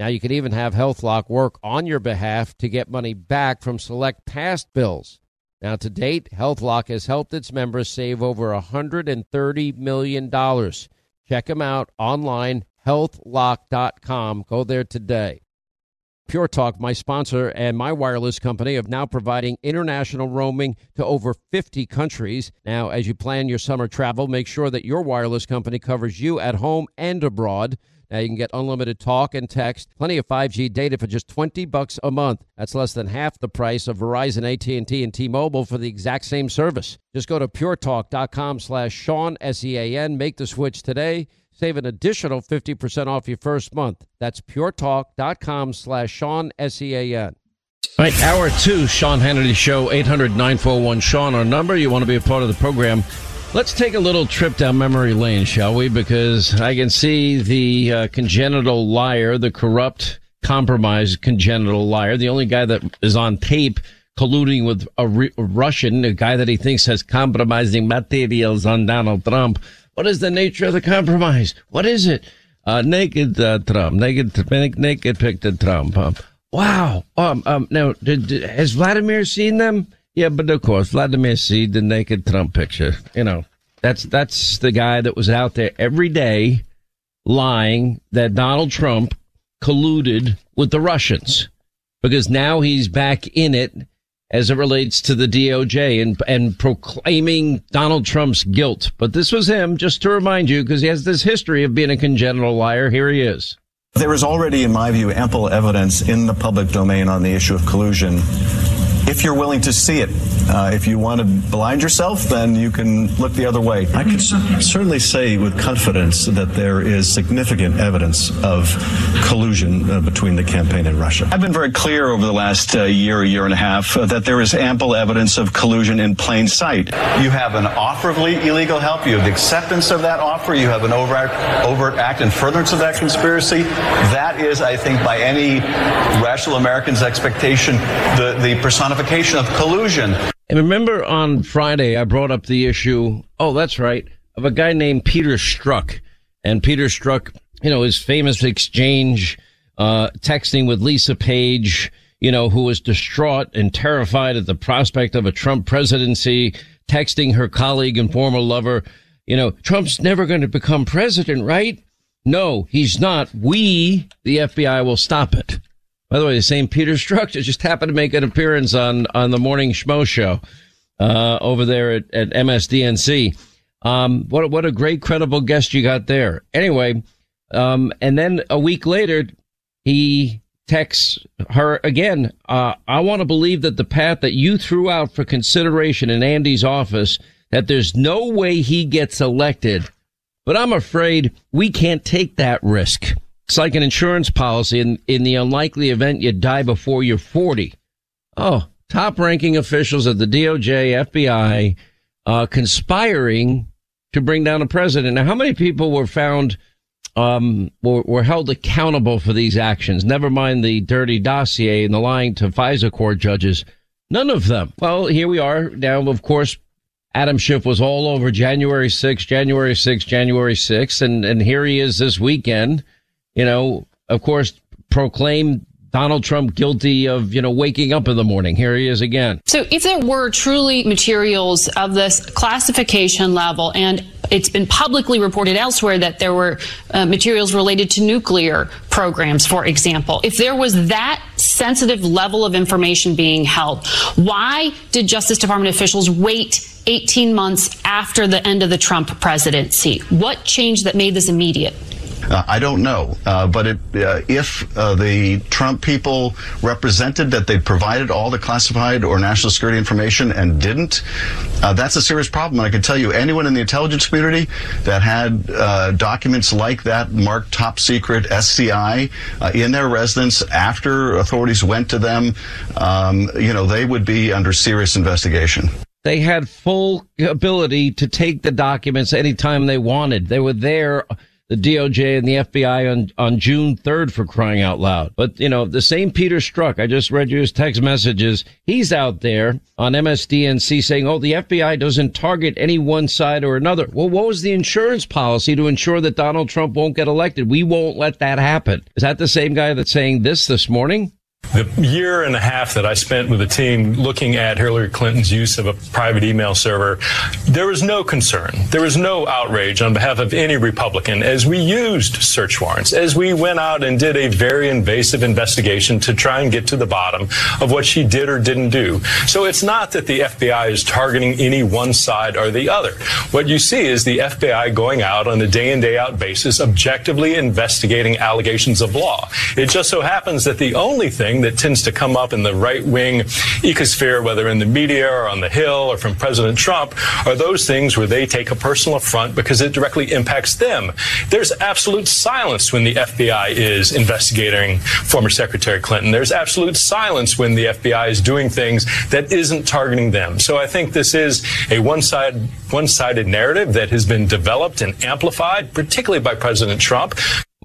Now you can even have HealthLock work on your behalf to get money back from select past bills. Now to date, HealthLock has helped its members save over $130 million. Check them out online, healthlock.com. Go there today. Pure Talk, my sponsor and my wireless company, of now providing international roaming to over 50 countries. Now, as you plan your summer travel, make sure that your wireless company covers you at home and abroad. Now you can get unlimited talk and text, plenty of 5G data for just 20 bucks a month. That's less than half the price of Verizon, AT&T, and T-Mobile for the exact same service. Just go to puretalk.com slash Sean, S-E-A-N. Make the switch today. Save an additional 50% off your first month. That's puretalk.com slash Sean, S-E-A-N. All right, hour two, Sean Hannity Show, 800 941 Sean, our number. You want to be a part of the program. Let's take a little trip down memory lane, shall we? Because I can see the uh, congenital liar, the corrupt, compromised congenital liar, the only guy that is on tape colluding with a, re- a Russian, a guy that he thinks has compromising materials on Donald Trump. What is the nature of the compromise? What is it? Uh, naked uh, Trump, naked, naked picture Trump. Um, wow. Um, um, now, did, did, has Vladimir seen them? Yeah, but of course, Vladimir see the naked Trump picture. You know, that's that's the guy that was out there every day lying that Donald Trump colluded with the Russians because now he's back in it as it relates to the DOJ and and proclaiming Donald Trump's guilt. But this was him, just to remind you, because he has this history of being a congenital liar. Here he is. There is already, in my view, ample evidence in the public domain on the issue of collusion if you're willing to see it. Uh, if you want to blind yourself, then you can look the other way. I can certainly say with confidence that there is significant evidence of collusion uh, between the campaign and Russia. I've been very clear over the last uh, year, year and a half, uh, that there is ample evidence of collusion in plain sight. You have an offer of illegal help. You have the acceptance of that offer. You have an overt, overt act in furtherance of that conspiracy. That is, I think, by any rational American's expectation, the, the personification of collusion. And remember on Friday, I brought up the issue. Oh, that's right. Of a guy named Peter Strzok. And Peter Strzok, you know, his famous exchange, uh, texting with Lisa Page, you know, who was distraught and terrified at the prospect of a Trump presidency, texting her colleague and former lover, you know, Trump's never going to become president, right? No, he's not. We, the FBI, will stop it. By the way, the same Peter Strzok just happened to make an appearance on, on the morning Schmo show, uh, over there at, at MSDNC. Um, what, what a great credible guest you got there. Anyway, um, and then a week later, he texts her again. Uh, I want to believe that the path that you threw out for consideration in Andy's office, that there's no way he gets elected, but I'm afraid we can't take that risk. It's like an insurance policy in, in the unlikely event you die before you're 40. Oh, top ranking officials at the DOJ, FBI, uh, conspiring to bring down a president. Now, how many people were found, um, were, were held accountable for these actions? Never mind the dirty dossier and the lying to FISA court judges. None of them. Well, here we are now, of course, Adam Schiff was all over January 6th, January 6th, January 6th. And, and here he is this weekend, you know, of course, proclaimed Donald Trump guilty of, you know, waking up in the morning. Here he is again. So if there were truly materials of this classification level and it's been publicly reported elsewhere that there were uh, materials related to nuclear programs, for example. If there was that sensitive level of information being held, why did Justice Department officials wait 18 months after the end of the Trump presidency? What changed that made this immediate? Uh, I don't know, uh, but it, uh, if uh, the Trump people represented that they provided all the classified or national security information and didn't, uh, that's a serious problem. And I can tell you, anyone in the intelligence community that had uh, documents like that marked top secret SCI in their residence after authorities went to them, um, you know, they would be under serious investigation. They had full ability to take the documents anytime they wanted. They were there the DOJ and the FBI on, on June 3rd for crying out loud. But, you know, the same Peter Strzok, I just read you his text messages. He's out there on MSDNC saying, oh, the FBI doesn't target any one side or another. Well, what was the insurance policy to ensure that Donald Trump won't get elected? We won't let that happen. Is that the same guy that's saying this this morning? The year and a half that I spent with the team looking at Hillary Clinton's use of a private email server, there was no concern. There was no outrage on behalf of any Republican as we used search warrants, as we went out and did a very invasive investigation to try and get to the bottom of what she did or didn't do. So it's not that the FBI is targeting any one side or the other. What you see is the FBI going out on a day in, day out basis, objectively investigating allegations of law. It just so happens that the only thing thing that tends to come up in the right wing ecosphere, whether in the media or on the Hill or from President Trump, are those things where they take a personal affront because it directly impacts them. There's absolute silence when the FBI is investigating former Secretary Clinton. There's absolute silence when the FBI is doing things that isn't targeting them. So I think this is a one-side, one-sided narrative that has been developed and amplified, particularly by President Trump.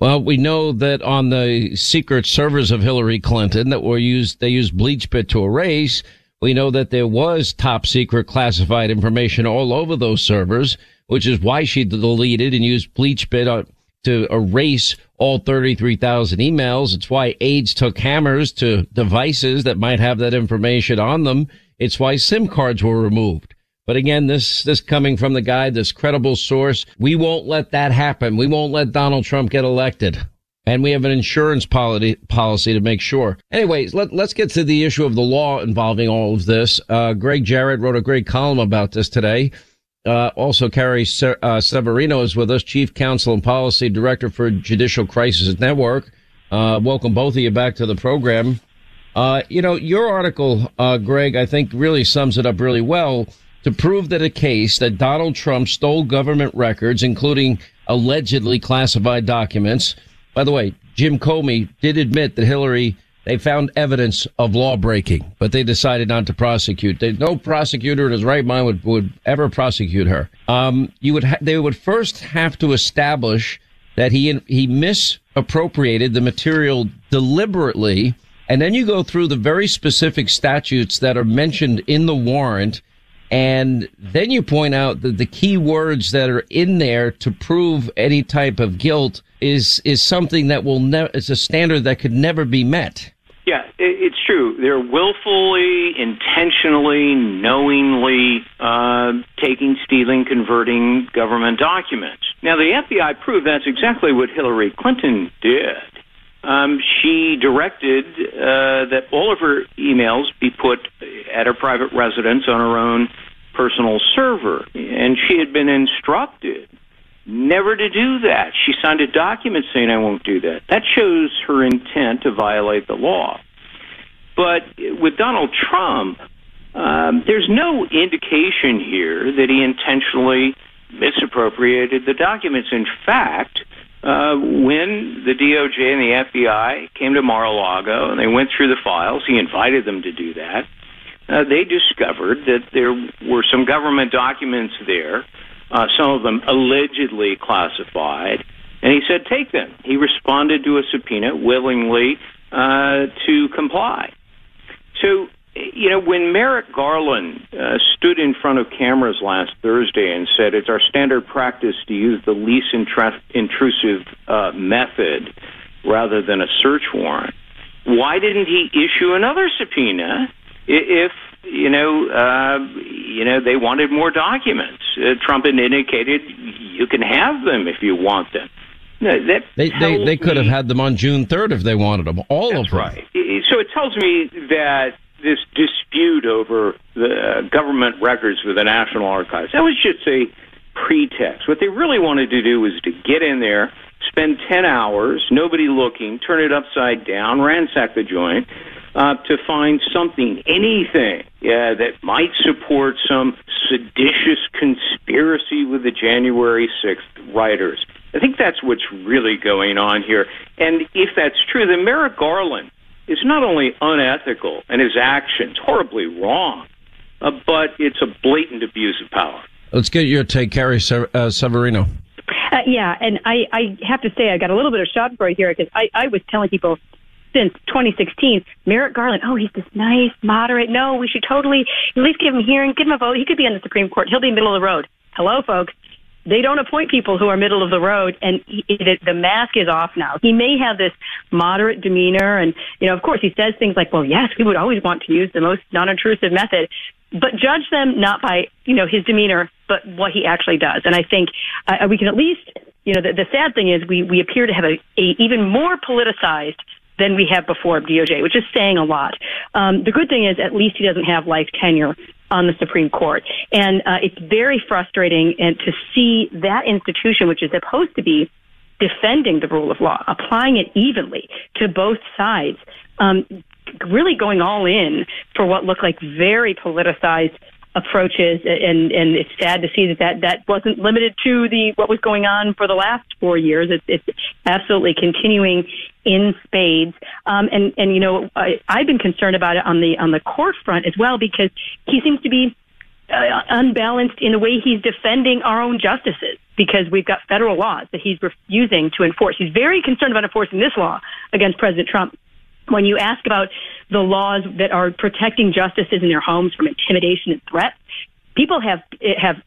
Well, we know that on the secret servers of Hillary Clinton that were used, they used BleachBit to erase. We know that there was top secret classified information all over those servers, which is why she deleted and used BleachBit uh, to erase all 33,000 emails. It's why aides took hammers to devices that might have that information on them. It's why SIM cards were removed. But again, this, this coming from the guy, this credible source, we won't let that happen. We won't let Donald Trump get elected. And we have an insurance policy, policy to make sure. Anyways, let, let's get to the issue of the law involving all of this. Uh, Gregg Jarrett wrote a great column about this today. Uh, also, Carrie uh, Severino is with us, Chief Counsel and Policy Director for Judicial Crisis Network. Uh, welcome both of you back to the program. Uh, you know, your article, uh, Gregg, I think really sums it up really well to prove that a case that Donald Trump stole government records, including allegedly classified documents. By the way, Jim Comey did admit that Hillary, they found evidence of law breaking, but they decided not to prosecute. They, no prosecutor in his right mind would, would ever prosecute her. Um, you would, ha- they would first have to establish that he, he misappropriated the material deliberately. And then you go through the very specific statutes that are mentioned in the warrant and then you point out that the key words that are in there to prove any type of guilt is is something that will never is a standard that could never be met. Yeah, it's true. They're willfully, intentionally, knowingly uh, taking, stealing, converting government documents. Now, the FBI proved that's exactly what Hillary Clinton did um, she directed uh, that all of her emails be put at her private residence on her own personal server. And she had been instructed never to do that. She signed a document saying, I won't do that. That shows her intent to violate the law. But with Donald Trump, um, there's no indication here that he intentionally misappropriated the documents. In fact, uh, when the DOJ and the FBI came to Mar-a-Lago and they went through the files, he invited them to do that. Uh, they discovered that there were some government documents there, uh, some of them allegedly classified, and he said, take them. He responded to a subpoena willingly uh, to comply. So you know, when Merrick Garland uh, stood in front of cameras last Thursday and said it's our standard practice to use the least intrusive uh, method rather than a search warrant, why didn't he issue another subpoena if you know uh, you know they wanted more documents? Uh, Trump had indicated you can have them if you want them. That they they, they could have had them on June third if they wanted them. All of them. right. So it tells me that this dispute over the government records with the National Archives that was just a pretext. What they really wanted to do was to get in there, spend ten hours, nobody looking, turn it upside down, ransack the joint. Uh, to find something, anything uh, that might support some seditious conspiracy with the January 6th writers. I think that's what's really going on here. And if that's true, then Merrick Garland is not only unethical and his actions horribly wrong, uh, but it's a blatant abuse of power. Let's get your take, Carrie uh, Severino. Uh, yeah, and I, I have to say I got a little bit of schadenfreude here because I, I was telling people since 2016, Merrick Garland, oh, he's this nice, moderate. No, we should totally at least give him a hearing, give him a vote. He could be on the Supreme Court. He'll be middle of the road. Hello, folks they don't appoint people who are middle of the road and he, the, the mask is off now. He may have this moderate demeanor and, you know, of course he says things like, well, yes, we would always want to use the most non-intrusive method, but judge them not by, you know, his demeanor, but what he actually does. And I think uh, we can at least, you know, the, the sad thing is we, we appear to have a, a even more politicized than we have before of DOJ, which is saying a lot. Um, the good thing is at least he doesn't have life tenure on the Supreme Court. And uh, it's very frustrating and to see that institution, which is supposed to be defending the rule of law, applying it evenly to both sides, um, really going all in for what looked like very politicized approaches and and it's sad to see that that, that wasn't limited to the what was going on for the last four years. It's, it's absolutely continuing in spades. Um, and and you know I, I've been concerned about it on the on the court front as well because he seems to be uh, unbalanced in the way he's defending our own justices because we've got federal laws that he's refusing to enforce. He's very concerned about enforcing this law against President Trump when you ask about the laws that are protecting justices in their homes from intimidation and threats, people have have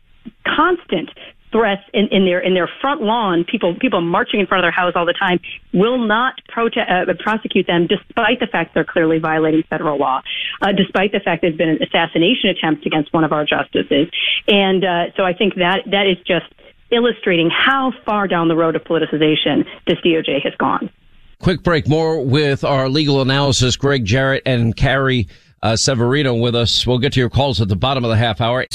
constant threats in, in their in their front lawn. People people marching in front of their house all the time will not prote- uh, prosecute them, despite the fact they're clearly violating federal law, uh, despite the fact there's been an assassination attempt against one of our justices. And uh, so I think that that is just illustrating how far down the road of politicization this DOJ has gone. Quick break. More with our legal analysis, Gregg Jarrett and Carrie uh, Severino with us. We'll get to your calls at the bottom of the half hour.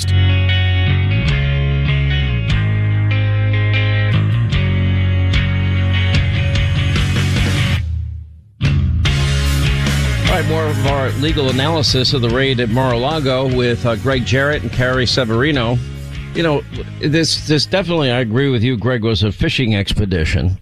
All right, more of our legal analysis of the raid at Mar-a-Lago with uh, Gregg Jarrett and Carrie Severino. You know, this this definitely, I agree with you, Gregg, was a fishing expedition.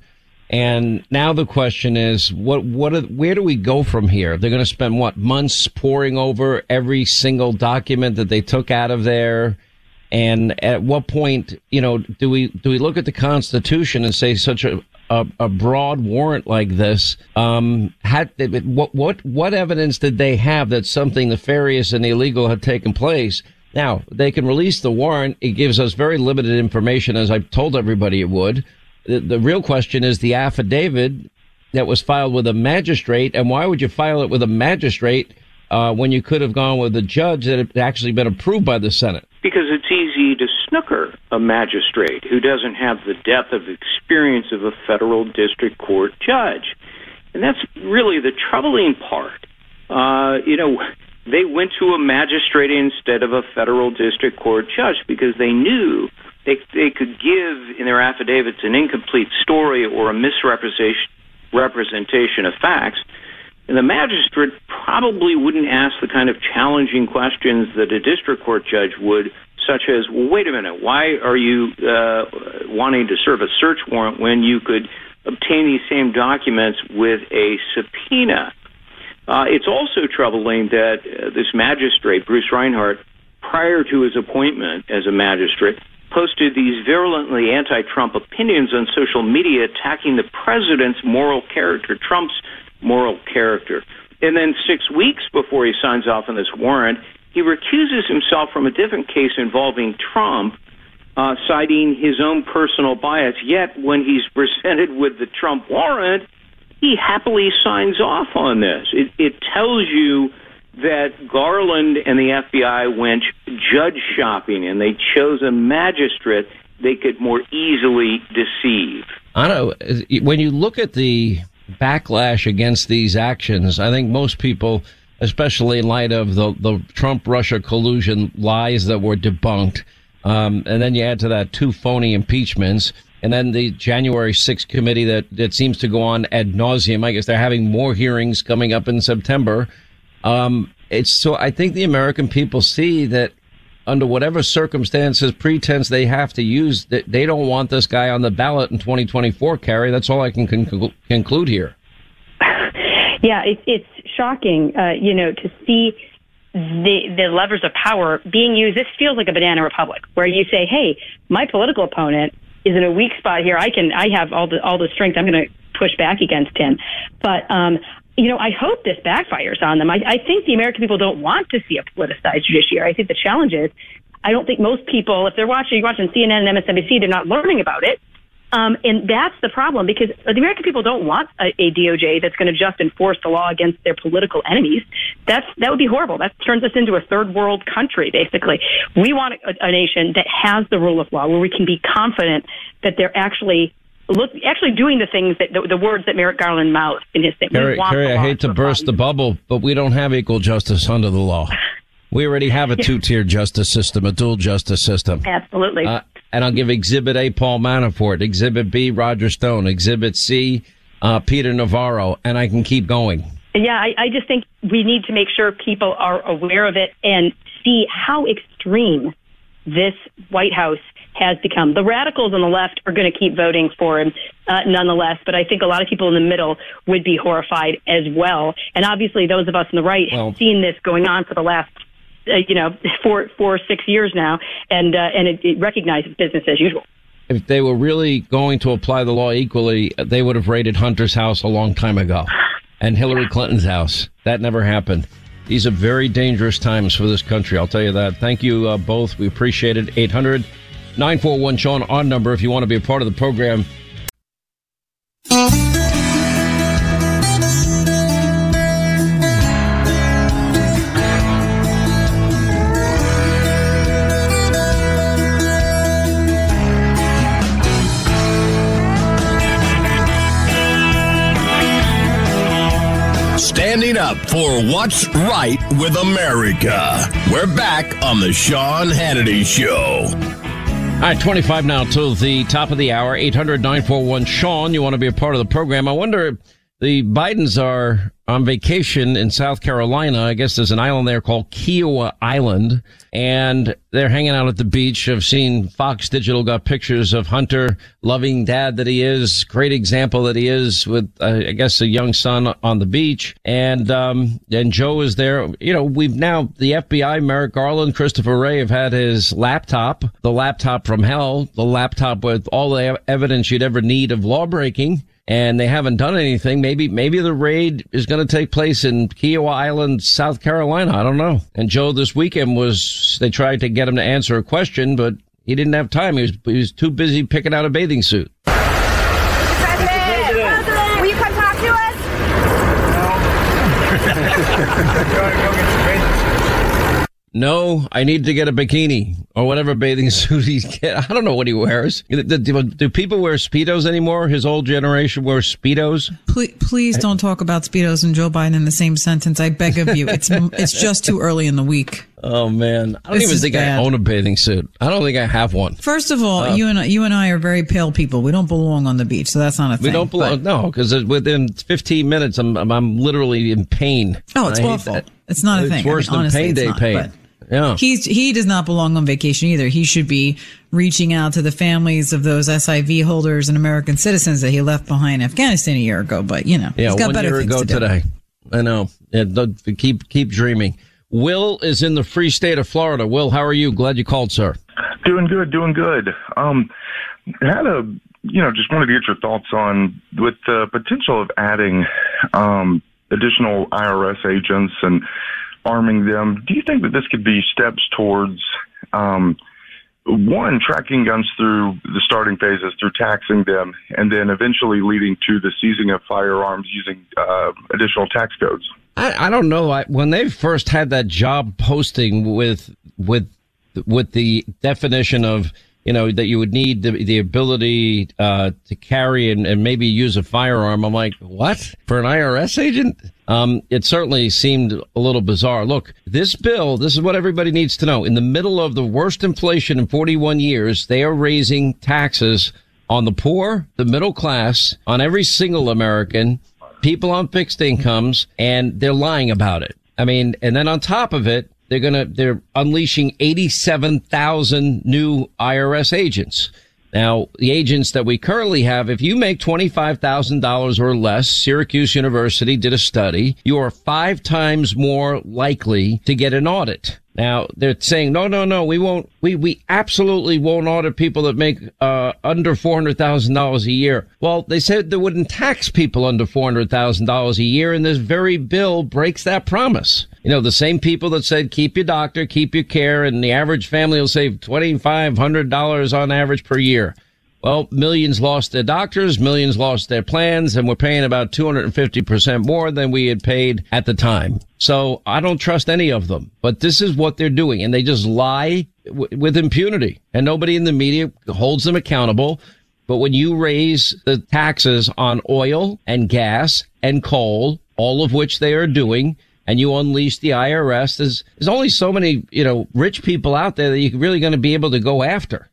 And now the question is, what, what, are, where do we go from here? They're going to spend what months poring over every single document that they took out of there. And at what point, you know, do we, do we look at the Constitution and say such a, a, a broad warrant like this, um, had, what, what, what evidence did they have that something nefarious and illegal had taken place? Now, they can release the warrant. It gives us very limited information, as I told everybody it would the, the real question is the affidavit that was filed with a magistrate, and why would you file it with a magistrate uh, when you could have gone with a judge that had actually been approved by the Senate? Because it's easy to snooker a magistrate who doesn't have the depth of experience of a federal district court judge. And that's really the troubling part. Uh, you know, they went to a magistrate instead of a federal district court judge because they knew they, they could give in their affidavits an incomplete story or a misrepresentation representation of facts, and the magistrate probably wouldn't ask the kind of challenging questions that a district court judge would, such as, well, wait a minute, why are you uh, wanting to serve a search warrant when you could obtain these same documents with a subpoena? Uh, it's also troubling that uh, this magistrate, Bruce Reinhart, prior to his appointment as a magistrate, posted these virulently anti Trump opinions on social media attacking the president's moral character, Trump's moral character. And then six weeks before he signs off on this warrant, he recuses himself from a different case involving Trump, uh, citing his own personal bias. Yet, when he's presented with the Trump warrant, he happily signs off on this. It, it tells you that Garland and the FBI went judge shopping and they chose a magistrate they could more easily deceive. I know. When you look at the backlash against these actions, I think most people, especially in light of the, the Trump Russia collusion lies that were debunked, um, and then you add to that two phony impeachments, and then the January 6th committee that, that seems to go on ad nauseum. I guess they're having more hearings coming up in September. Um, it's so I think the American people see that under whatever circumstances, pretense they have to use, that they don't want this guy on the ballot in 2024. Carrie, that's all I can con- conclude here. Yeah, it, it's shocking, uh, you know, to see the the levers of power being used. This feels like a banana republic, where you say, "Hey, my political opponent is in a weak spot here. I can, I have all the all the strength. I'm going to push back against him." But um, you know, I hope this backfires on them. I, I think the American people don't want to see a politicized judiciary. I think the challenge is, I don't think most people, if they're watching, you're watching CNN and MSNBC, they're not learning about it. Um, and that's the problem because the American people don't want a, a DOJ that's going to just enforce the law against their political enemies. That's that would be horrible. That turns us into a third world country, basically. We want a, a nation that has the rule of law where we can be confident that they're actually look actually doing the things that the, the words that Merrick Garland mouthed in his statement. Carrie, Carrie I hate to burst the bubble, but we don't have equal justice under the law. We already have a two-tier justice system, a dual justice system. Absolutely. Uh, and I'll give Exhibit A, Paul Manafort, Exhibit B, Roger Stone, Exhibit C, uh, Peter Navarro, and I can keep going. Yeah, I, I just think we need to make sure people are aware of it and see how extreme this White House has become. The radicals on the left are going to keep voting for him uh, nonetheless, but I think a lot of people in the middle would be horrified as well. And obviously, those of us on the right well, have seen this going on for the last. Uh, you know, four, four, six years now, and uh, and it, it recognizes business as usual if they were really going to apply the law equally, they would have raided Hunter's house a long time ago and Hillary Clinton's house. That never happened. These are very dangerous times for this country. I'll tell you that. Thank you uh, both. We appreciate it. 800 941 Sean on number if you want to be a part of the program. Standing up for what's right with America. We're back on the Sean Hannity Show. All right, 25 now to the top of the hour. 800 941 Sean. You want to be a part of the program. I wonder, the Bidens are on vacation in South Carolina. I guess there's an island there called Kiawah Island, and they're hanging out at the beach. I've seen Fox Digital got pictures of Hunter, loving dad that he is, great example that he is with, uh, I guess, a young son on the beach. And, um, and Joe is there. You know, we've now, the FBI, Merrick Garland, Christopher Wray have had his laptop, the laptop from hell, the laptop with all the evidence you'd ever need of lawbreaking and they haven't done anything. Maybe, maybe the raid is going to take place in Kiawah Island, South Carolina. I don't know. And Joe this weekend was, they tried to get him to answer a question, but he didn't have time. He was, he was too busy picking out a bathing suit. President, President, will you come talk to us? No, I need to get a bikini or whatever bathing suit he's get. I don't know what he wears. Do, do, do, people wear speedos anymore? His old generation wears speedos. Please, please don't talk about speedos and Joe Biden in the same sentence. I beg of you. It's it's just too early in the week. Oh man, I don't this even think bad. I own a bathing suit. I don't think I have one. First of all, uh, you and you and I are very pale people. We don't belong on the beach, so that's not a thing. We don't belong. But, no, because within 15 minutes, I'm, I'm, literally in pain. Oh, it's awful. It's not a it's thing. It's worse I mean, than pain day pain. Yeah. He's he does not belong on vacation either. He should be reaching out to the families of those SIV holders and American citizens that he left behind Afghanistan a year ago. But you know, yeah, he's got one better year things ago to do. today. I know. Yeah, keep keep dreaming. Will is in the free state of Florida. Will, how are you? Glad you called, sir. Doing good, doing good. Um, had a you know just wanted to get your thoughts on with the potential of adding um additional IRS agents and arming them. Do you think that this could be steps towards um, one tracking guns through the starting phases through taxing them, and then eventually leading to the seizing of firearms using uh, additional tax codes? I, I don't know. I, when they first had that job posting with with with the definition of you know that you would need the, the ability uh, to carry and, and maybe use a firearm, I'm like, what for an IRS agent? Um, it certainly seemed a little bizarre. Look, this bill, this is what everybody needs to know. In the middle of the worst inflation in 41 years, they are raising taxes on the poor, the middle class, on every single American, people on fixed incomes, and they're lying about it. I mean, and then on top of it, they're gonna, they're unleashing 87,000 new IRS agents. Now, the agents that we currently have, if you make $25,000 or less, Syracuse University did a study, you are five times more likely to get an audit. Now, they're saying, no, no, no, we won't, we, we absolutely won't audit people that make, uh, under $400,000 a year. Well, they said they wouldn't tax people under $400,000 a year, and this very bill breaks that promise. You know, the same people that said keep your doctor, keep your care, and the average family will save $2,500 on average per year. Well, millions lost their doctors, millions lost their plans, and we're paying about 250% more than we had paid at the time. So I don't trust any of them, but this is what they're doing. And they just lie w- with impunity and nobody in the media holds them accountable. But when you raise the taxes on oil and gas and coal, all of which they are doing, and you unleash the IRS, there's, there's only so many, you know, rich people out there that you're really going to be able to go after.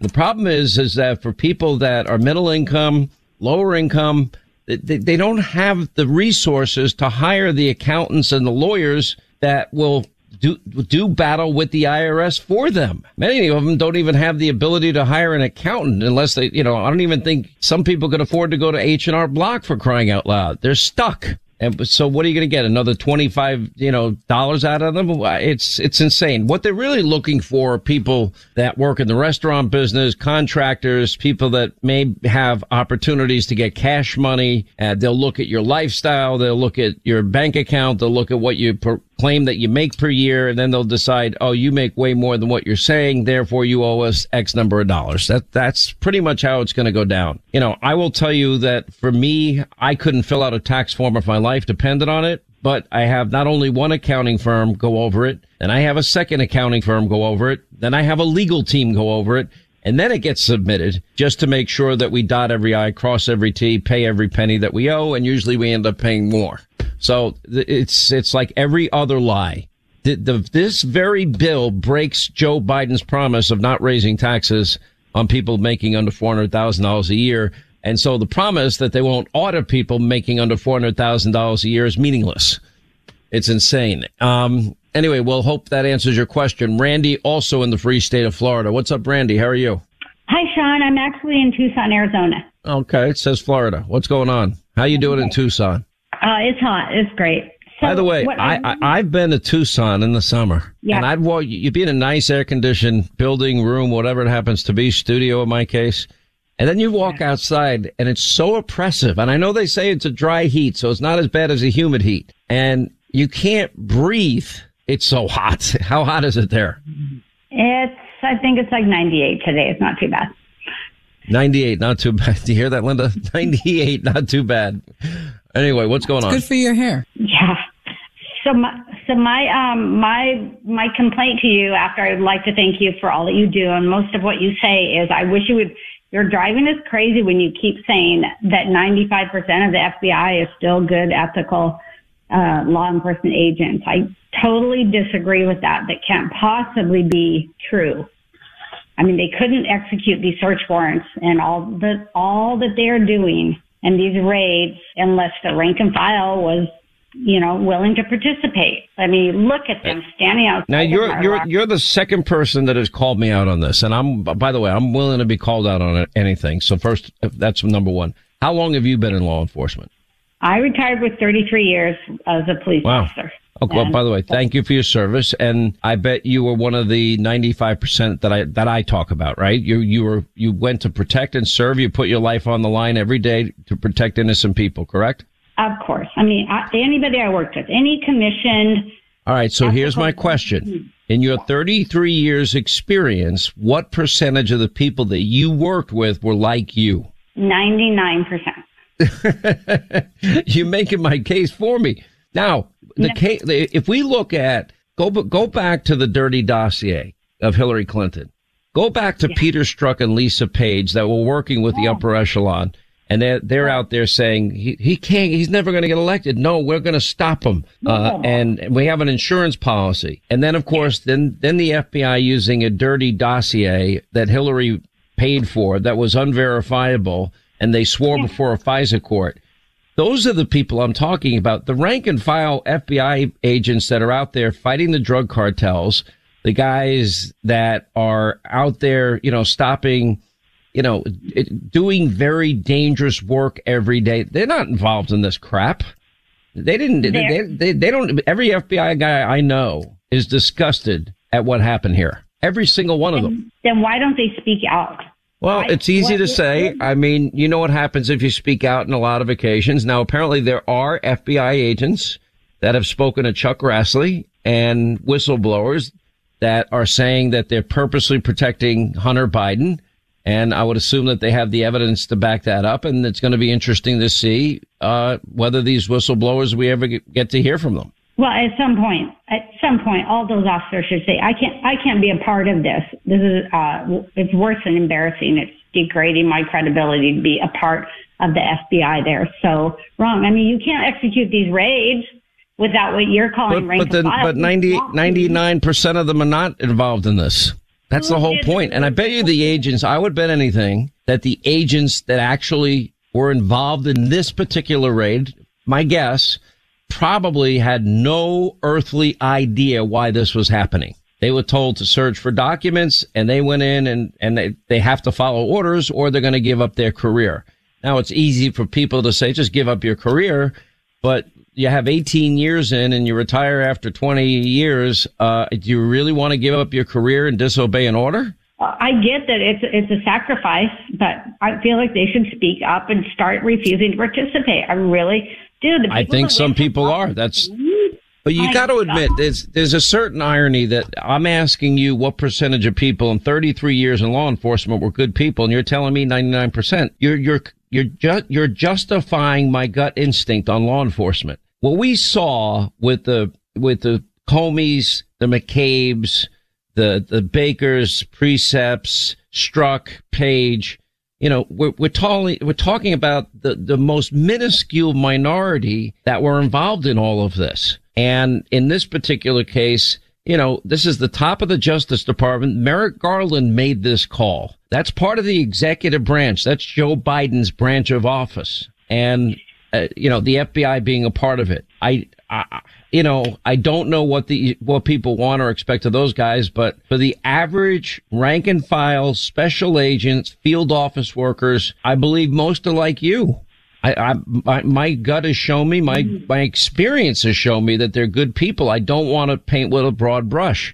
The problem is, is that for people that are middle income, lower income, they, they don't have the resources to hire the accountants and the lawyers that will do, do battle with the IRS for them. Many of them don't even have the ability to hire an accountant unless they, you know, I don't even think some people could afford to go to H&R Block for crying out loud. They're stuck. And so what are you going to get? Another 25, you know, dollars out of them? It's, it's insane. What they're really looking for are people that work in the restaurant business, contractors, people that may have opportunities to get cash money. Uh, they'll look at your lifestyle. They'll look at your bank account. They'll look at what you claim that you make per year. And then they'll decide, oh, you make way more than what you're saying. Therefore, you owe us X number of dollars. That, that's pretty much how it's going to go down. You know, I will tell you that for me, I couldn't fill out a tax form if my life depended on it. But I have not only one accounting firm go over it, and I have a second accounting firm go over it, then I have a legal team go over it, and then it gets submitted just to make sure that we dot every I, cross every T, pay every penny that we owe, and usually we end up paying more. So it's it's like every other lie. The, the, this very bill breaks Joe Biden's promise of not raising taxes on people making under four hundred thousand dollars a year, and so the promise that they won't audit people making under four hundred thousand dollars a year is meaningless. It's insane. Um, anyway, we'll hope that answers your question. Randy, also in the free state of Florida. What's up, Randy? How are you? Hi, Sean. I'm actually in Tucson, Arizona. Okay, it says Florida. What's going on? How you doing in Tucson? Uh, it's hot. It's great. So By the way, I, I I've been to Tucson in the summer, Yeah. and I'd walk. You'd be in a nice air conditioned building, room, whatever it happens to be, studio in my case, and then you walk outside, and it's so oppressive. And I know they say it's a dry heat, so it's not as bad as a humid heat, and you can't breathe. It's so hot. How hot is it there? It's, I think it's like 98 today. It's not too bad. 98, not too bad. Do you hear that, Linda? 98, not too bad. Anyway, what's going on? Good for your hair. Yeah. So my, so my, um, my, my complaint to you after I would like to thank you for all that you do. And most of what you say is I wish you would, you're driving us crazy when you keep saying that 95% of the FBI is still good, ethical, uh, law enforcement agents. I totally disagree with that. That can't possibly be true. I mean, they couldn't execute these search warrants and all the all that they're doing and these raids unless the rank and file was, you know, willing to participate. I mean, look at them standing out. Now you're you're you're the second person that has called me out on this, and I'm by the way I'm willing to be called out on anything. So first, that's number one. How long have you been in law enforcement? I retired with 33 years as a police Wow. officer. Okay, well, by the way, thank you for your service, and I bet you were one of the 95 percent that I that I talk about, right? You you were you went to protect and serve. You put your life on the line every day to protect innocent people, correct? Of course. I mean, I, anybody I worked with, any commissioned. All right. So here's my question. In your 33 years experience, what percentage of the people that you worked with were like you? 99%. You're making my case for me. Now, the No. case, if we look at, go, go back to the dirty dossier of Hillary Clinton. Go back to Peter Strzok and Lisa Page that were working with the upper echelon. And they're, they're out there saying he, he can't, he's never going to get elected. No, we're going to stop him. Uh, and we have an insurance policy. And then, of course, then, then the FBI using a dirty dossier that Hillary paid for that was unverifiable. And they swore before a FISA court. Those are the people I'm talking about. The rank and file FBI agents that are out there fighting the drug cartels, the guys that are out there, you know, stopping, you know, it- doing very dangerous work every day. They're not involved in this crap. They didn't, they, they, they, they don't, every FBI guy I know is disgusted at what happened here. Every single one of them. Then why don't they speak out? Well, I- it's easy to say. I mean, you know what happens if you speak out in a lot of occasions. Now, apparently there are FBI agents that have spoken to Chuck Grassley and whistleblowers that are saying that they're purposely protecting Hunter Biden. And I would assume that they have the evidence to back that up. And it's going to be interesting to see, uh, whether these whistleblowers, we ever get to hear from them. Well, at some point, at some point, all those officers should say, "I can't, I can't be a part of this. This is, uh, it's worse than embarrassing. It's degrading my credibility to be a part of the FBI. There, so wrong. I mean, you can't execute these raids without what you're calling But, rank but and then, file. but 90, 99% of them are not involved in this. That's the whole point. And I bet you the agents, I would bet anything that the agents that actually were involved in this particular raid, my guess, probably had no earthly idea why this was happening. They were told to search for documents and they went in and, and they, they have to follow orders or they're going to give up their career. Now it's easy for people to say, just give up your career, but you have 18 years in and you retire after 20 years. Uh, do you really want to give up your career and disobey an order? I get that it's it's a sacrifice, but I feel like they should speak up and start refusing to participate. I really The I think some people are. That's, but you got to admit, there's there's a certain irony that I'm asking you what percentage of people in 33 years in law enforcement were good people, and you're telling me 99 percent. You're you're you're ju- you're justifying my gut instinct on law enforcement. What we saw with the with the Comeys, the McCabe's, the the Bakers, Priestaps, Strzok, Page. You know, we're we're talking we're talking about the the most minuscule minority that were involved in all of this. And in this particular case, you know, this is the top of the Justice Department. Merrick Garland made this call. That's part of the executive branch. That's Joe Biden's branch of office. And uh, you know, the FBI being a part of it. I, I, you know, I don't know what the, what people want or expect of those guys, but for the average rank and file special agents, field office workers, I believe most are like you. I, I my, my gut has shown me, my, mm-hmm. my experience has shown me that they're good people. I don't want to paint with a broad brush.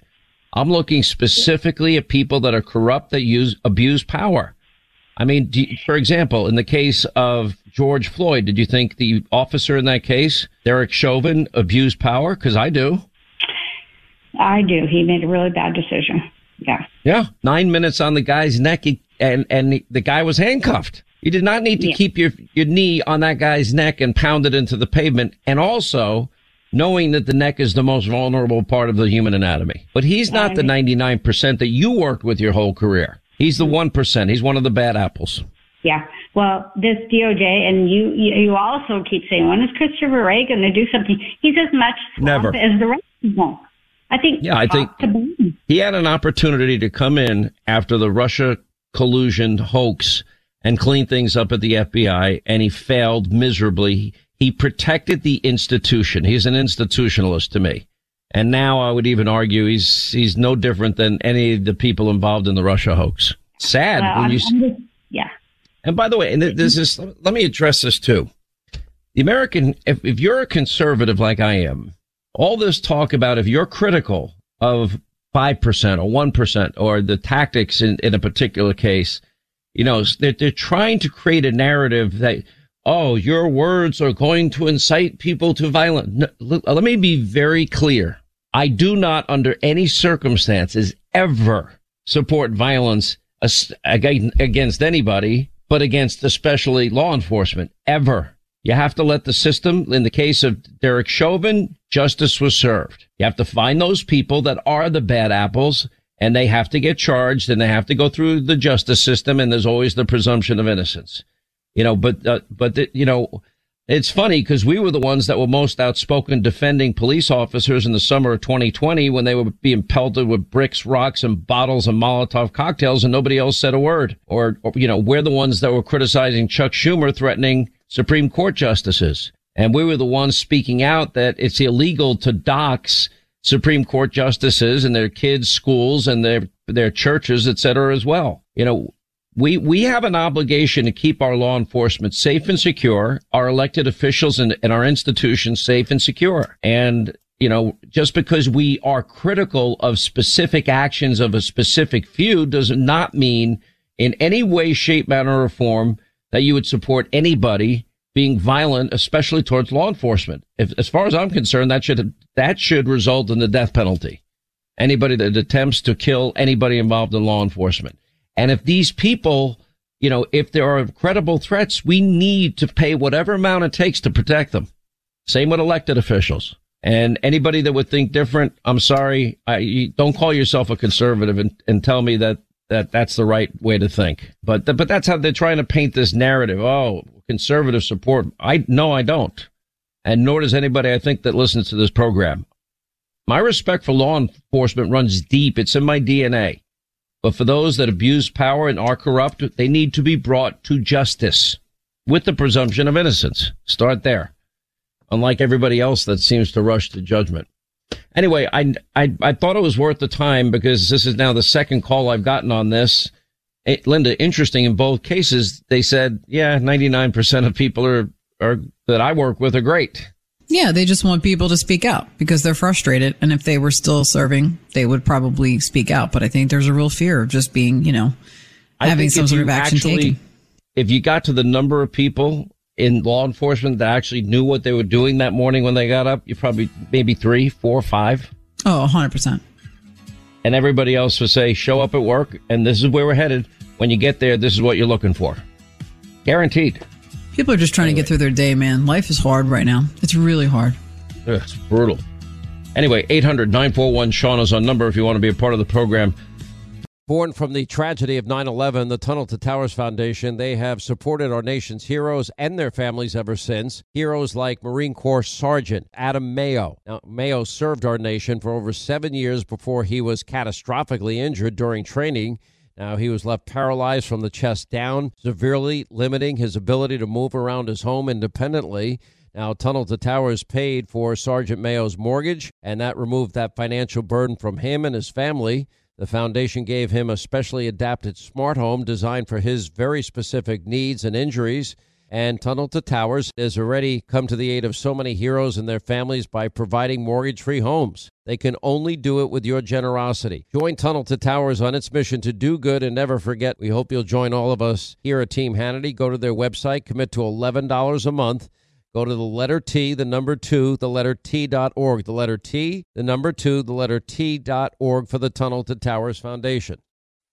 I'm looking specifically at people that are corrupt, that use, abuse power. I mean, you- for example, in the case of George Floyd, did you think the officer in that case, Derek Chauvin, abused power? Because I do. I do. He made a really bad decision. Yeah. Yeah, nine minutes on the guy's neck, and and the guy was handcuffed. You did not need to Yeah. keep your your knee on that guy's neck and pound it into the pavement, and also knowing that the neck is the most vulnerable part of the human anatomy. But he's not the ninety nine percent that you worked with your whole career. He's the one percent. He's one of the bad apples. Yeah. Well, this DOJ and you, you, you also keep saying, when is Christopher Wray going to do something? He's as much Never. as the rest of them. I think. Yeah, I think talk to Biden. he had an opportunity to come in after the Russia collusion hoax and clean things up at the FBI, and he failed miserably. He protected the institution. He's an institutionalist to me. And now I would even argue he's he's no different than any of the people involved in the Russia hoax. Sad Well, when you I'm just- yeah. and by the way, and this is, let me address this too. The American, if, if you're a conservative like I am, all this talk about if you're critical of 5% or 1% or the tactics in, in a particular case, you know, they're, they're trying to create a narrative that oh, your words are going to incite people to violence. No, let me be very clear. I do not, under any circumstances, ever support violence against anybody, but against especially law enforcement. Ever. You have to let the system, in the case of Derek Chauvin, justice was served. You have to find those people that are the bad apples and they have to get charged and they have to go through the justice system. And there's always the presumption of innocence, you know, but, uh, but, the, you know, it's funny because we were the ones that were most outspoken defending police officers in the summer of 2020 when they were being pelted with bricks, rocks, and bottles of Molotov cocktails and nobody else said a word. Or, or, you know, we're the ones that were criticizing Chuck Schumer threatening Supreme Court justices. And we were the ones speaking out that it's illegal to dox Supreme Court justices and their kids' schools and their, their churches, et cetera, as well. You know, we, we have an obligation to keep our law enforcement safe and secure, our elected officials and, and our institutions safe and secure. And, you know, just because we are critical of specific actions of a specific few does not mean in any way, shape, manner, or form that you would support anybody being violent, especially towards law enforcement. If, as far as I'm concerned, that should that should result in the death penalty. Anybody that attempts to kill anybody involved in law enforcement. And if these people, you know, if there are credible threats, we need to pay whatever amount it takes to protect them. Same with elected officials. And anybody that would think different, I'm sorry, I, don't call yourself a conservative and, and tell me that that that's the right way to think. But but that's how they're trying to paint this narrative. Oh, conservative support. I no, I don't, and nor does anybody I think that listens to this program. My respect for law enforcement runs deep. It's in my DNA. But for those that abuse power and are corrupt, they need to be brought to justice with the presumption of innocence. Start there. Unlike everybody else that seems to rush to judgment. Anyway, I, I, I thought it was worth the time because this is now the second call I've gotten on this. It, Linda, interesting in both cases, they said, yeah, 99% of people are, are that I work with are great. Yeah, they just want people to speak out because they're frustrated. And if they were still serving, they would probably speak out. But I think there's a real fear of just being, you know, having some sort of action actually, taken. If you got to the number of people in law enforcement that actually knew what they were doing that morning when they got up? You probably maybe three, four, five. Oh, 100%. And everybody else would say, show up at work, and this is where we're headed. When you get there, this is what you're looking for. Guaranteed. People are just trying anyway. to get through their day, man. Life is hard right now. It's really hard. It's brutal. Anyway, 800 941 Sean is on number if you want to be a part of the program. Born from the tragedy of 9 11, the Tunnel to Towers Foundation, they have supported our nation's heroes and their families ever since. Heroes like Marine Corps Sergeant Adam Mayo. Now, Mayo served our nation for over seven years before he was catastrophically injured during training. Now, he was left paralyzed from the chest down, severely limiting his ability to move around his home independently. Now, Tunnel to Towers paid for Sergeant Mayo's mortgage, and that removed that financial burden from him and his family. The foundation gave him a specially adapted smart home designed for his very specific needs and injuries. And Tunnel to Towers has already come to the aid of so many heroes and their families by providing mortgage free homes. They can only do it with your generosity. Join Tunnel to Towers on its mission to do good and never forget. We hope you'll join all of us here at Team Hannity. Go to their website, commit to $11 a month Go to the letter T, the number two, the letter T dot org. The letter T, the number two, the letter T dot org for the Tunnel to Towers Foundation.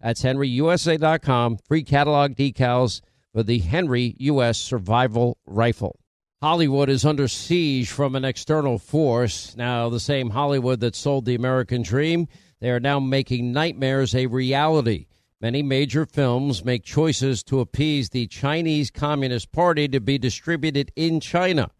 That's henryusa.com. Free catalog decals for the Henry U.S. Survival Rifle. Hollywood is under siege from an external force. Now, the same Hollywood that sold the American dream, they are now making nightmares a reality. Many major films make choices to appease the Chinese Communist Party to be distributed in China.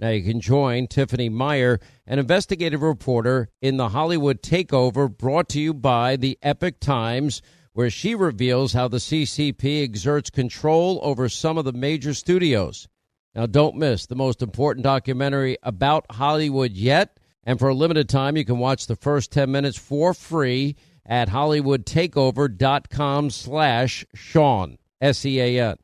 Now you can join Tiffany Meyer, an investigative reporter in the Hollywood Takeover brought to you by the Epoch Times, where she reveals how the CCP exerts control over some of the major studios. Now, don't miss the most important documentary about Hollywood yet. And for a limited time, you can watch the first 10 minutes for free at hollywoodtakeover.com slash Sean, S-E-A-N.